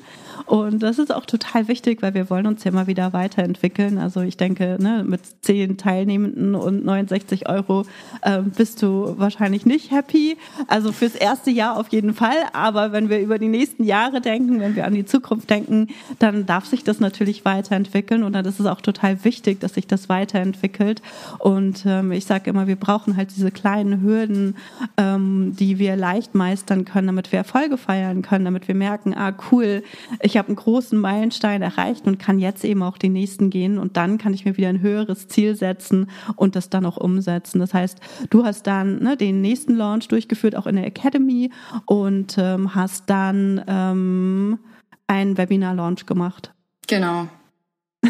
[SPEAKER 1] Und das ist auch total wichtig, weil wir wollen uns ja immer wieder weiterentwickeln. Also ich denke, ne, mit zehn Teilnehmenden und 69 Euro äh, bist du wahrscheinlich nicht happy. Also fürs erste Jahr auf jeden Fall. Aber wenn wir über die nächsten Jahre denken, wenn wir an die Zukunft denken, dann darf sich das natürlich weiterentwickeln. Und dann ist es auch total wichtig, dass sich das weiterentwickelt. Und ähm, ich sage immer, wir brauchen halt diese kleinen Hürden, ähm, die wir leicht meistern können, damit wir Erfolge feiern können, damit wir merken, ah cool, ich ich habe einen großen Meilenstein erreicht und kann jetzt eben auch den nächsten gehen und dann kann ich mir wieder ein höheres Ziel setzen und das dann auch umsetzen. Das heißt, du hast dann ne, den nächsten Launch durchgeführt, auch in der Academy und ähm, hast dann ähm, einen Webinar-Launch gemacht.
[SPEAKER 2] Genau.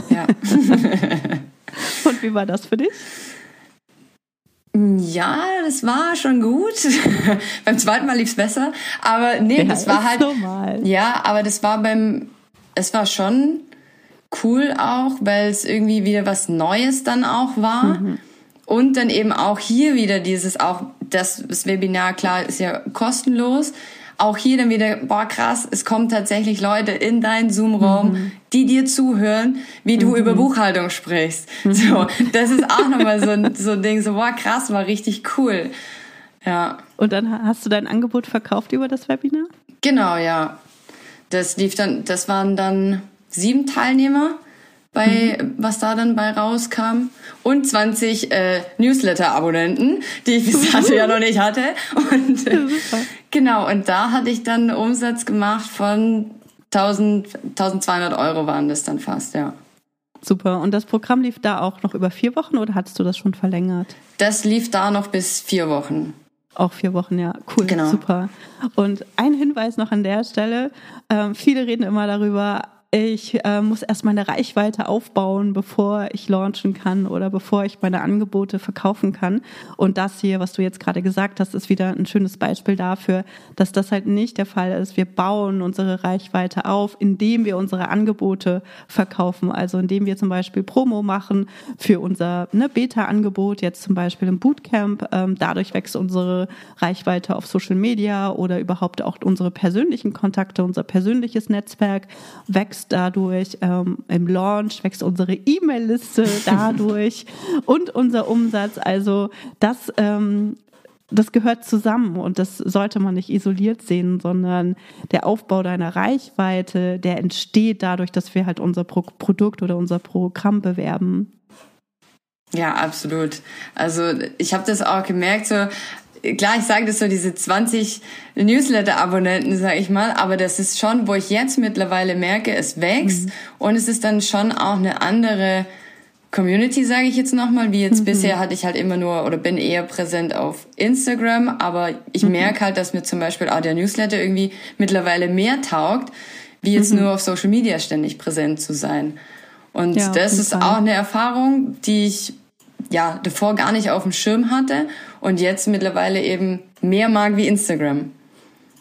[SPEAKER 2] Ja.
[SPEAKER 1] und wie war das für dich?
[SPEAKER 2] Ja, das war schon gut. beim zweiten Mal lief's besser. Aber nee, ja, das war halt. Normal. Ja, aber das war beim. Es war schon cool auch, weil es irgendwie wieder was Neues dann auch war. Mhm. Und dann eben auch hier wieder dieses auch, das, das Webinar, klar, ist ja kostenlos auch hier dann wieder, boah krass, es kommen tatsächlich Leute in deinen Zoom-Raum, mhm. die dir zuhören, wie du mhm. über Buchhaltung sprichst. Mhm. So, das ist auch nochmal so, ein, so ein Ding, so boah krass, war richtig cool. Ja.
[SPEAKER 1] Und dann hast du dein Angebot verkauft über das Webinar?
[SPEAKER 2] Genau, ja. Das lief dann, das waren dann sieben Teilnehmer bei mhm. was da dann bei rauskam und 20 äh, Newsletter-Abonnenten, die ich bis dato ja noch nicht hatte. Und äh, genau, und da hatte ich dann einen Umsatz gemacht von 1000, 1200 Euro waren das dann fast, ja.
[SPEAKER 1] Super. Und das Programm lief da auch noch über vier Wochen oder hattest du das schon verlängert?
[SPEAKER 2] Das lief da noch bis vier Wochen.
[SPEAKER 1] Auch vier Wochen, ja. Cool, genau. super. Und ein Hinweis noch an der Stelle. Ähm, viele reden immer darüber, ich äh, muss erst meine Reichweite aufbauen, bevor ich launchen kann oder bevor ich meine Angebote verkaufen kann. Und das hier, was du jetzt gerade gesagt hast, ist wieder ein schönes Beispiel dafür, dass das halt nicht der Fall ist. Wir bauen unsere Reichweite auf, indem wir unsere Angebote verkaufen. Also indem wir zum Beispiel Promo machen für unser ne, Beta-Angebot, jetzt zum Beispiel im Bootcamp. Ähm, dadurch wächst unsere Reichweite auf Social Media oder überhaupt auch unsere persönlichen Kontakte, unser persönliches Netzwerk wächst wächst dadurch, ähm, im Launch wächst unsere E-Mail-Liste dadurch und unser Umsatz. Also das ähm, das gehört zusammen und das sollte man nicht isoliert sehen, sondern der Aufbau deiner Reichweite, der entsteht dadurch, dass wir halt unser Pro Produkt oder unser Programm bewerben.
[SPEAKER 2] Ja, absolut. Also ich habe das auch gemerkt, so klar, ich sage das so, diese 20 Newsletter-Abonnenten, sage ich mal, aber das ist schon, wo ich jetzt mittlerweile merke, es wächst mhm. und es ist dann schon auch eine andere Community, sage ich jetzt nochmal, wie jetzt mhm. bisher hatte ich halt immer nur oder bin eher präsent auf Instagram, aber ich mhm. merke halt, dass mir zum Beispiel auch der Newsletter irgendwie mittlerweile mehr taugt, wie jetzt mhm. nur auf Social Media ständig präsent zu sein. Und ja, das ist Fall. auch eine Erfahrung, die ich ja davor gar nicht auf dem Schirm hatte und jetzt mittlerweile eben mehr mag wie Instagram.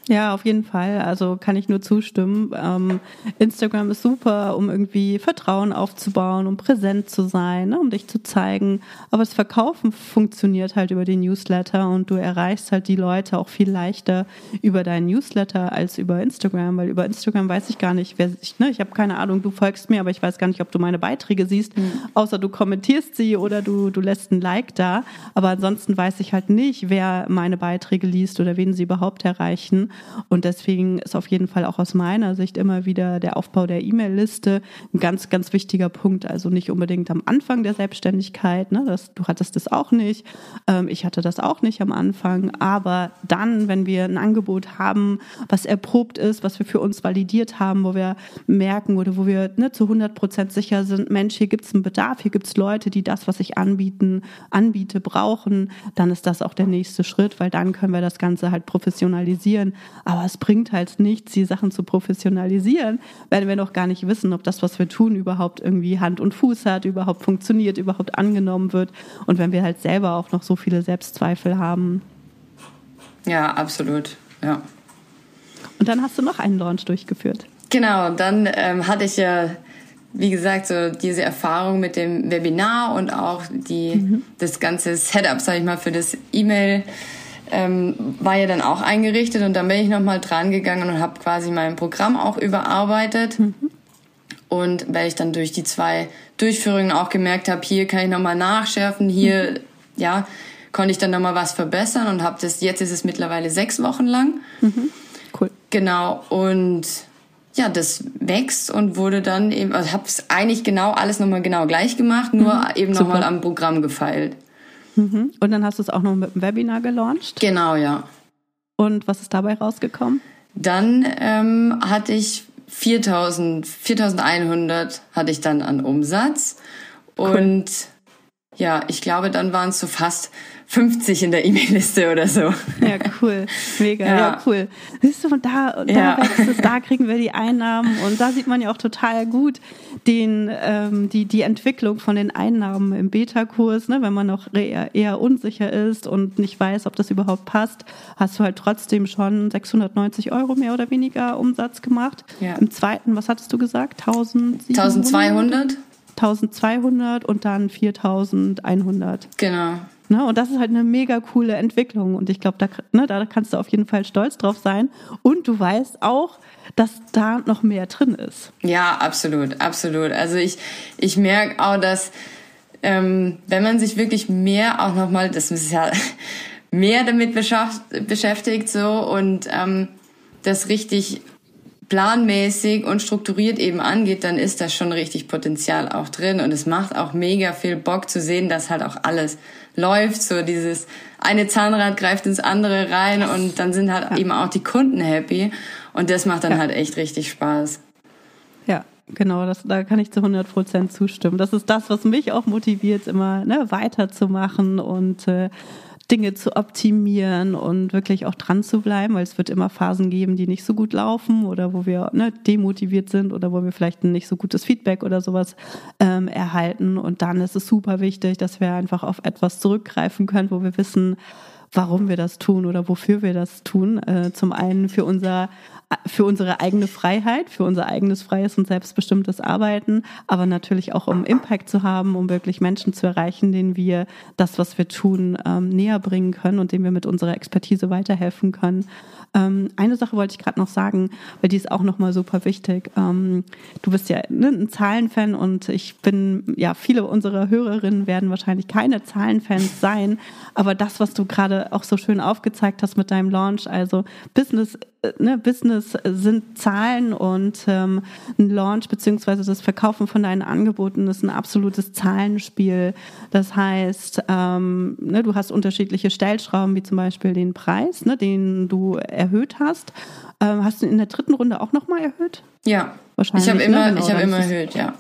[SPEAKER 1] Ja, auf jeden Fall. Also kann ich nur zustimmen. Ähm, Instagram ist super, um irgendwie Vertrauen aufzubauen, um präsent zu sein, ne, um dich zu zeigen. Aber das Verkaufen funktioniert halt über den Newsletter und du erreichst halt die Leute auch viel leichter über deinen Newsletter als über Instagram, weil über Instagram weiß ich gar nicht, wer ich, ne, ich habe keine Ahnung, du folgst mir, aber ich weiß gar nicht, ob du meine Beiträge siehst, mhm. außer du kommentierst sie oder du, du lässt ein Like da. Aber ansonsten weiß ich halt nicht, wer meine Beiträge liest oder wen sie überhaupt erreichen. Und deswegen ist auf jeden Fall auch aus meiner Sicht immer wieder der Aufbau der E-Mail-Liste ein ganz, ganz wichtiger Punkt. Also nicht unbedingt am Anfang der Selbstständigkeit. Ne? Das, du hattest das auch nicht. Ähm, ich hatte das auch nicht am Anfang. Aber dann, wenn wir ein Angebot haben, was erprobt ist, was wir für uns validiert haben, wo wir merken oder wo wir ne, zu 100 Prozent sicher sind, Mensch, hier gibt es einen Bedarf, hier gibt es Leute, die das, was ich anbieten, anbiete, brauchen, dann ist das auch der nächste Schritt, weil dann können wir das Ganze halt professionalisieren. Aber es bringt halt nichts, die Sachen zu professionalisieren, wenn wir noch gar nicht wissen, ob das, was wir tun, überhaupt irgendwie Hand und Fuß hat, überhaupt funktioniert, überhaupt angenommen wird. Und wenn wir halt selber auch noch so viele Selbstzweifel haben.
[SPEAKER 2] Ja, absolut. Ja.
[SPEAKER 1] Und dann hast du noch einen Launch durchgeführt.
[SPEAKER 2] Genau, dann ähm, hatte ich ja, wie gesagt, so diese Erfahrung mit dem Webinar und auch die, mhm. das ganze Setup, sage ich mal, für das E-Mail ähm, war ja dann auch eingerichtet und dann bin ich nochmal dran gegangen und habe quasi mein Programm auch überarbeitet. Mhm. Und weil ich dann durch die zwei Durchführungen auch gemerkt habe, hier kann ich nochmal nachschärfen, hier, mhm. ja, konnte ich dann nochmal was verbessern und habe das, jetzt ist es mittlerweile sechs Wochen lang. Mhm. Cool. Genau, und ja, das wächst und wurde dann eben, also habe es eigentlich genau alles nochmal genau gleich gemacht, nur mhm. eben nochmal am Programm gefeilt.
[SPEAKER 1] Mhm. Und dann hast du es auch noch mit dem Webinar gelauncht?
[SPEAKER 2] Genau, ja.
[SPEAKER 1] Und was ist dabei rausgekommen?
[SPEAKER 2] Dann ähm, hatte ich 4000, 4100 hatte ich dann an Umsatz. Cool. Und ja, ich glaube, dann waren es so fast 50 in der E-Mail-Liste oder so.
[SPEAKER 1] Ja, cool. Mega, ja, ja cool. Siehst du, da, da ja. wächst es, da kriegen wir die Einnahmen und da sieht man ja auch total gut den, ähm, die, die Entwicklung von den Einnahmen im Beta-Kurs, ne? wenn man noch eher, eher unsicher ist und nicht weiß, ob das überhaupt passt, hast du halt trotzdem schon 690 Euro mehr oder weniger Umsatz gemacht. Ja. Im zweiten, was hattest du gesagt?
[SPEAKER 2] 1200?
[SPEAKER 1] 1200 und dann 4100.
[SPEAKER 2] Genau.
[SPEAKER 1] Ne? Und das ist halt eine mega coole Entwicklung. Und ich glaube, da, ne, da kannst du auf jeden Fall stolz drauf sein. Und du weißt auch, dass da noch mehr drin ist.
[SPEAKER 2] Ja, absolut, absolut. Also ich, ich merke auch, dass ähm, wenn man sich wirklich mehr auch nochmal, das ist ja mehr damit beschäftigt so und ähm, das richtig planmäßig und strukturiert eben angeht, dann ist da schon richtig Potenzial auch drin und es macht auch mega viel Bock zu sehen, dass halt auch alles läuft, so dieses eine Zahnrad greift ins andere rein und dann sind halt ja. eben auch die Kunden happy und das macht dann ja. halt echt richtig Spaß.
[SPEAKER 1] Ja, genau, das, da kann ich zu 100 Prozent zustimmen. Das ist das, was mich auch motiviert, immer ne, weiterzumachen und äh, Dinge zu optimieren und wirklich auch dran zu bleiben, weil es wird immer Phasen geben, die nicht so gut laufen oder wo wir ne, demotiviert sind oder wo wir vielleicht ein nicht so gutes Feedback oder sowas ähm, erhalten. Und dann ist es super wichtig, dass wir einfach auf etwas zurückgreifen können, wo wir wissen, warum wir das tun oder wofür wir das tun. Äh, zum einen für unser für unsere eigene Freiheit, für unser eigenes freies und selbstbestimmtes Arbeiten, aber natürlich auch um Impact zu haben, um wirklich Menschen zu erreichen, denen wir das, was wir tun, ähm, näher bringen können und denen wir mit unserer Expertise weiterhelfen können. Ähm, eine Sache wollte ich gerade noch sagen, weil die ist auch nochmal super wichtig. Ähm, du bist ja ne, ein Zahlenfan und ich bin, ja, viele unserer Hörerinnen werden wahrscheinlich keine Zahlenfans sein, aber das, was du gerade auch so schön aufgezeigt hast mit deinem Launch, also Business ne, Business sind Zahlen und ähm, ein Launch beziehungsweise das Verkaufen von deinen Angeboten ist ein absolutes Zahlenspiel. Das heißt, ähm, ne, du hast unterschiedliche Stellschrauben, wie zum Beispiel den Preis, ne, den du erhöht hast. Ähm, hast du in der dritten Runde auch nochmal erhöht?
[SPEAKER 2] Ja, wahrscheinlich. Ich habe ne? immer, ne? genau, ich habe immer erhöht, ja.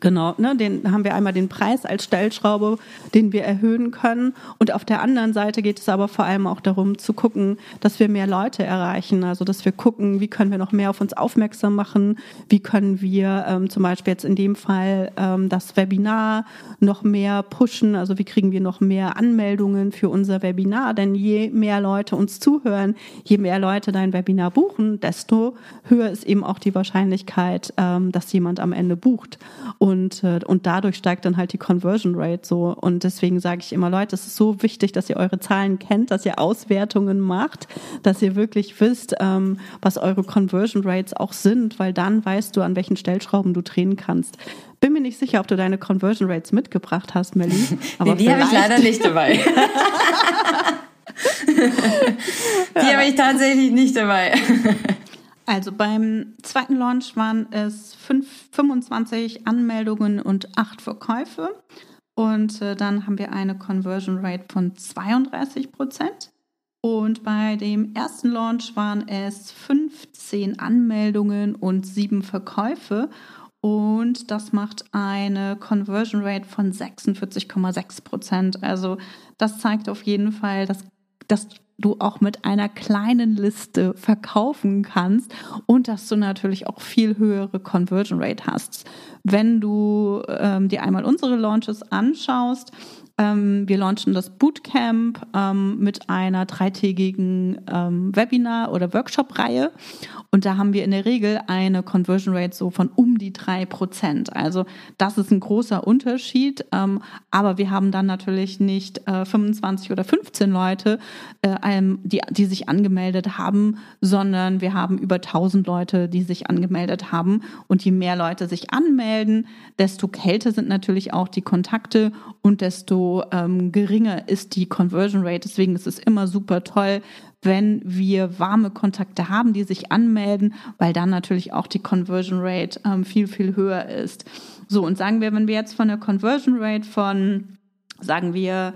[SPEAKER 1] Genau, ne, den haben wir einmal den Preis als Stellschraube, den wir erhöhen können. Und auf der anderen Seite geht es aber vor allem auch darum zu gucken, dass wir mehr Leute erreichen. Also dass wir gucken, wie können wir noch mehr auf uns aufmerksam machen, wie können wir ähm, zum Beispiel jetzt in dem Fall ähm, das Webinar noch mehr pushen, also wie kriegen wir noch mehr Anmeldungen für unser Webinar. Denn je mehr Leute uns zuhören, je mehr Leute dein Webinar buchen, desto höher ist eben auch die Wahrscheinlichkeit, ähm, dass jemand am Ende bucht. Und, äh, und dadurch steigt dann halt die Conversion Rate so. Und deswegen sage ich immer, Leute, es ist so wichtig, dass ihr eure Zahlen kennt, dass ihr Auswertungen macht, dass ihr wirklich wisst, ähm, was eure Conversion Rates auch sind, weil dann weißt du, an welchen Stellschrauben du drehen kannst. Bin mir nicht sicher, ob du deine Conversion Rates mitgebracht hast, Melly.
[SPEAKER 2] Aber nee, die habe ich leider nicht dabei. die habe ich tatsächlich nicht dabei.
[SPEAKER 1] Also beim zweiten Launch waren es 5, 25 Anmeldungen und 8 Verkäufe. Und äh, dann haben wir eine Conversion Rate von 32 Prozent. Und bei dem ersten Launch waren es 15 Anmeldungen und 7 Verkäufe. Und das macht eine Conversion Rate von 46,6 Prozent. Also das zeigt auf jeden Fall, dass, dass du auch mit einer kleinen Liste verkaufen kannst und dass du natürlich auch viel höhere Conversion Rate hast. Wenn du ähm, dir einmal unsere Launches anschaust, ähm, wir launchen das Bootcamp ähm, mit einer dreitägigen ähm, Webinar- oder Workshop-Reihe. Und da haben wir in der Regel eine Conversion Rate so von um die drei Prozent. Also das ist ein großer Unterschied. Ähm, aber wir haben dann natürlich nicht äh, 25 oder 15 Leute, äh, die, die sich angemeldet haben, sondern wir haben über 1000 Leute, die sich angemeldet haben. Und je mehr Leute sich anmelden, desto kälter sind natürlich auch die Kontakte und desto ähm, geringer ist die Conversion Rate. Deswegen ist es immer super toll, wenn wir warme Kontakte haben, die sich anmelden, weil dann natürlich auch die Conversion Rate ähm, viel, viel höher ist. So, und sagen wir, wenn wir jetzt von der Conversion Rate von, sagen wir,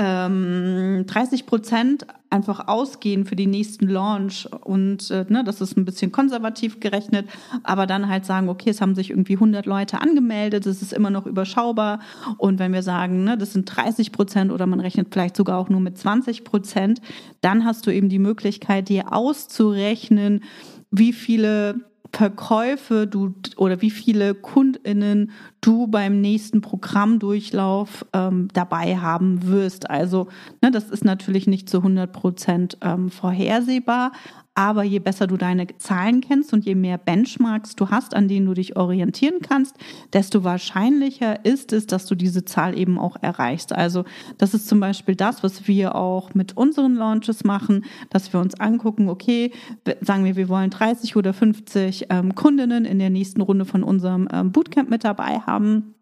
[SPEAKER 1] 30 ähm, Prozent einfach ausgehen für die nächsten Launch und äh, ne, das ist ein bisschen konservativ gerechnet, aber dann halt sagen, okay, es haben sich irgendwie 100 Leute angemeldet, es ist immer noch überschaubar. Und wenn wir sagen, ne, das sind 30 Prozent oder man rechnet vielleicht sogar auch nur mit 20 Prozent, dann hast du eben die Möglichkeit, dir auszurechnen, wie viele Verkäufe du oder wie viele KundInnen du beim nächsten Programmdurchlauf ähm, dabei haben wirst. Also ne, das ist natürlich nicht zu 100 Prozent ähm, vorhersehbar, aber je besser du deine Zahlen kennst und je mehr Benchmarks du hast, an denen du dich orientieren kannst, desto wahrscheinlicher ist es, dass du diese Zahl eben auch erreichst. Also das ist zum Beispiel das, was wir auch mit unseren Launches machen, dass wir uns angucken, okay, sagen wir, wir wollen 30 oder 50 ähm, Kundinnen in der nächsten Runde von unserem ähm, Bootcamp mit dabei haben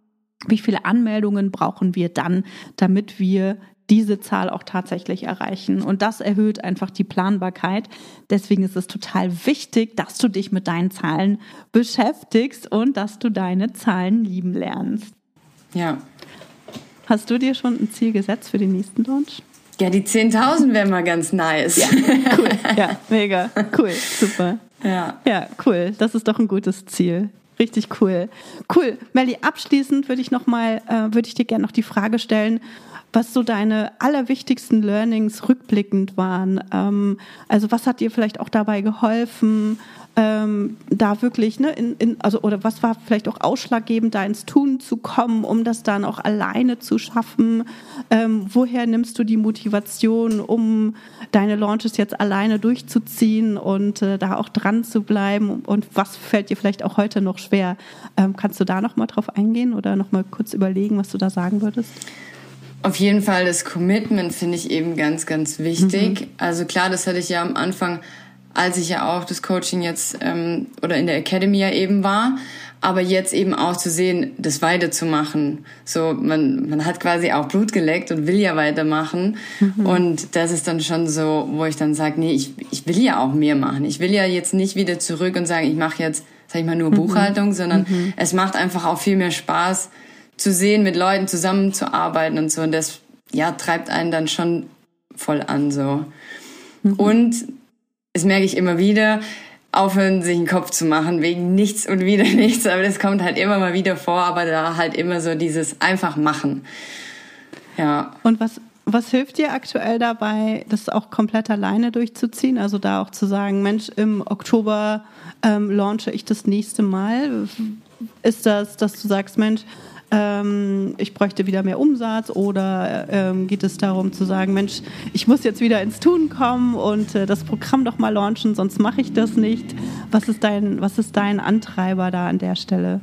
[SPEAKER 1] wie viele Anmeldungen brauchen wir dann, damit wir diese Zahl auch tatsächlich erreichen. Und das erhöht einfach die Planbarkeit. Deswegen ist es total wichtig, dass du dich mit deinen Zahlen beschäftigst und dass du deine Zahlen lieben lernst.
[SPEAKER 2] Ja.
[SPEAKER 1] Hast du dir schon ein Ziel gesetzt für den nächsten Launch?
[SPEAKER 2] Ja, die 10.000 wäre mal ganz nice.
[SPEAKER 1] Ja, cool. Ja, mega. Cool. Super.
[SPEAKER 2] Ja.
[SPEAKER 1] Ja, cool. Das ist doch ein gutes Ziel. Richtig cool. Cool. Melly, abschließend würde ich noch mal, äh, würde ich dir gerne noch die Frage stellen, was so deine allerwichtigsten Learnings rückblickend waren. Ähm, also was hat dir vielleicht auch dabei geholfen, ähm, da wirklich, ne, in, in, also oder was war vielleicht auch ausschlaggebend, da ins Tun zu kommen, um das dann auch alleine zu schaffen? Ähm, woher nimmst du die Motivation, um deine Launches jetzt alleine durchzuziehen und äh, da auch dran zu bleiben? Und was fällt dir vielleicht auch heute noch schwer? Ähm, kannst du da noch mal drauf eingehen oder noch mal kurz überlegen, was du da sagen würdest?
[SPEAKER 2] Auf jeden Fall das Commitment finde ich eben ganz, ganz wichtig. Mhm. Also klar, das hatte ich ja am Anfang, als ich ja auch das Coaching jetzt ähm, oder in der Academy ja eben war, aber jetzt eben auch zu sehen, das weiterzumachen. So, man, man hat quasi auch Blut geleckt und will ja weitermachen. Mhm. Und das ist dann schon so, wo ich dann sage, nee, ich, ich will ja auch mehr machen. Ich will ja jetzt nicht wieder zurück und sagen, ich mache jetzt, sag ich mal, nur mhm. Buchhaltung, sondern mhm. es macht einfach auch viel mehr Spaß, zu sehen, mit Leuten zusammenzuarbeiten und so. Und das, ja, treibt einen dann schon voll an, so. Mhm. Und, das merke ich immer wieder, aufhören, sich einen Kopf zu machen wegen nichts und wieder nichts. Aber das kommt halt immer mal wieder vor, aber da halt immer so dieses einfach machen. Ja.
[SPEAKER 1] Und was, was hilft dir aktuell dabei, das auch komplett alleine durchzuziehen? Also da auch zu sagen, Mensch, im Oktober ähm, launche ich das nächste Mal. Ist das, dass du sagst, Mensch, ähm, ich bräuchte wieder mehr Umsatz oder ähm, geht es darum zu sagen, Mensch, ich muss jetzt wieder ins Tun kommen und äh, das Programm doch mal launchen, sonst mache ich das nicht. Was ist dein, was ist dein Antreiber da an der Stelle?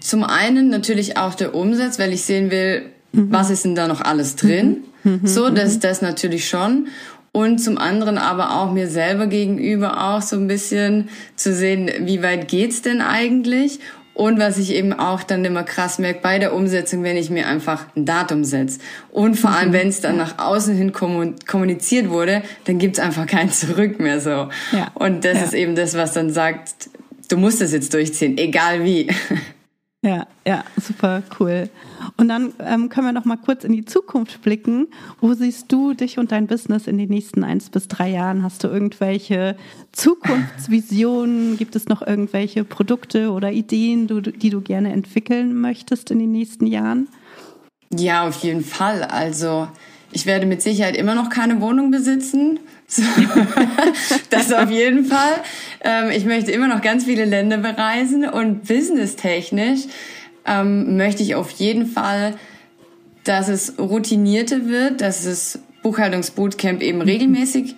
[SPEAKER 2] Zum einen natürlich auch der Umsatz, weil ich sehen will, mhm. was ist denn da noch alles drin. Mhm. mhm. So, das, mhm. das natürlich schon und zum anderen aber auch mir selber gegenüber auch so ein bisschen zu sehen, wie weit geht's denn eigentlich und was ich eben auch dann immer krass merke bei der Umsetzung, wenn ich mir einfach ein Datum setze. Und vor allem, mhm. wenn es dann nach außen hin kommuniziert wurde, dann gibt's einfach kein Zurück mehr so. Ja. Und das ja. ist eben das, was dann sagt, du musst es jetzt durchziehen, egal wie.
[SPEAKER 1] Ja, ja, super cool. Und dann ähm, können wir noch mal kurz in die Zukunft blicken. Wo siehst du dich und dein Business in den nächsten eins bis drei Jahren? Hast du irgendwelche Zukunftsvisionen? Gibt es noch irgendwelche Produkte oder Ideen, die du gerne entwickeln möchtest in den nächsten Jahren?
[SPEAKER 2] Ja, auf jeden Fall. Also ich werde mit Sicherheit immer noch keine Wohnung besitzen. das auf jeden Fall. Ähm, ich möchte immer noch ganz viele Länder bereisen und businesstechnisch ähm, möchte ich auf jeden Fall, dass es routinierter wird, dass es Buchhaltungsbootcamp eben mhm. regelmäßig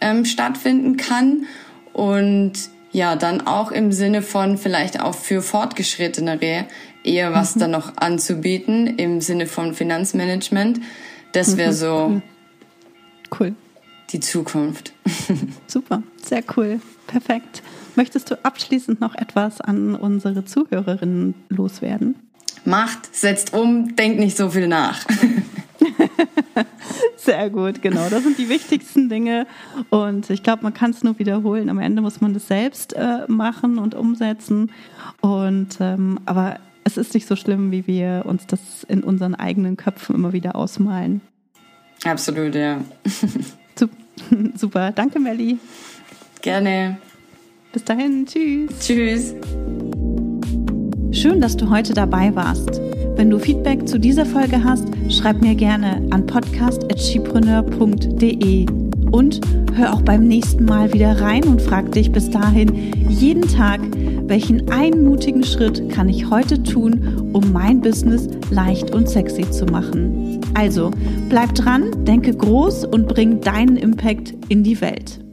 [SPEAKER 2] ähm, stattfinden kann und ja, dann auch im Sinne von vielleicht auch für Fortgeschrittenere eher was mhm. dann noch anzubieten im Sinne von Finanzmanagement. Das wäre mhm. so
[SPEAKER 1] cool.
[SPEAKER 2] Die Zukunft.
[SPEAKER 1] Super, sehr cool. Perfekt. Möchtest du abschließend noch etwas an unsere Zuhörerinnen loswerden?
[SPEAKER 2] Macht, setzt um, denkt nicht so viel nach.
[SPEAKER 1] Sehr gut, genau. Das sind die wichtigsten Dinge. Und ich glaube, man kann es nur wiederholen. Am Ende muss man das selbst äh, machen und umsetzen. Und ähm, aber es ist nicht so schlimm, wie wir uns das in unseren eigenen Köpfen immer wieder ausmalen.
[SPEAKER 2] Absolut, ja.
[SPEAKER 1] Super. Danke, Melli.
[SPEAKER 2] Gerne.
[SPEAKER 1] Bis dahin. Tschüss.
[SPEAKER 2] Tschüss.
[SPEAKER 1] Schön, dass du heute dabei warst. Wenn du Feedback zu dieser Folge hast, schreib mir gerne an podcast.chipreneur.de und hör auch beim nächsten Mal wieder rein und frag dich bis dahin jeden Tag, welchen einmutigen Schritt kann ich heute tun, um mein Business leicht und sexy zu machen. Also, bleib dran, denke groß und bring deinen Impact in die Welt.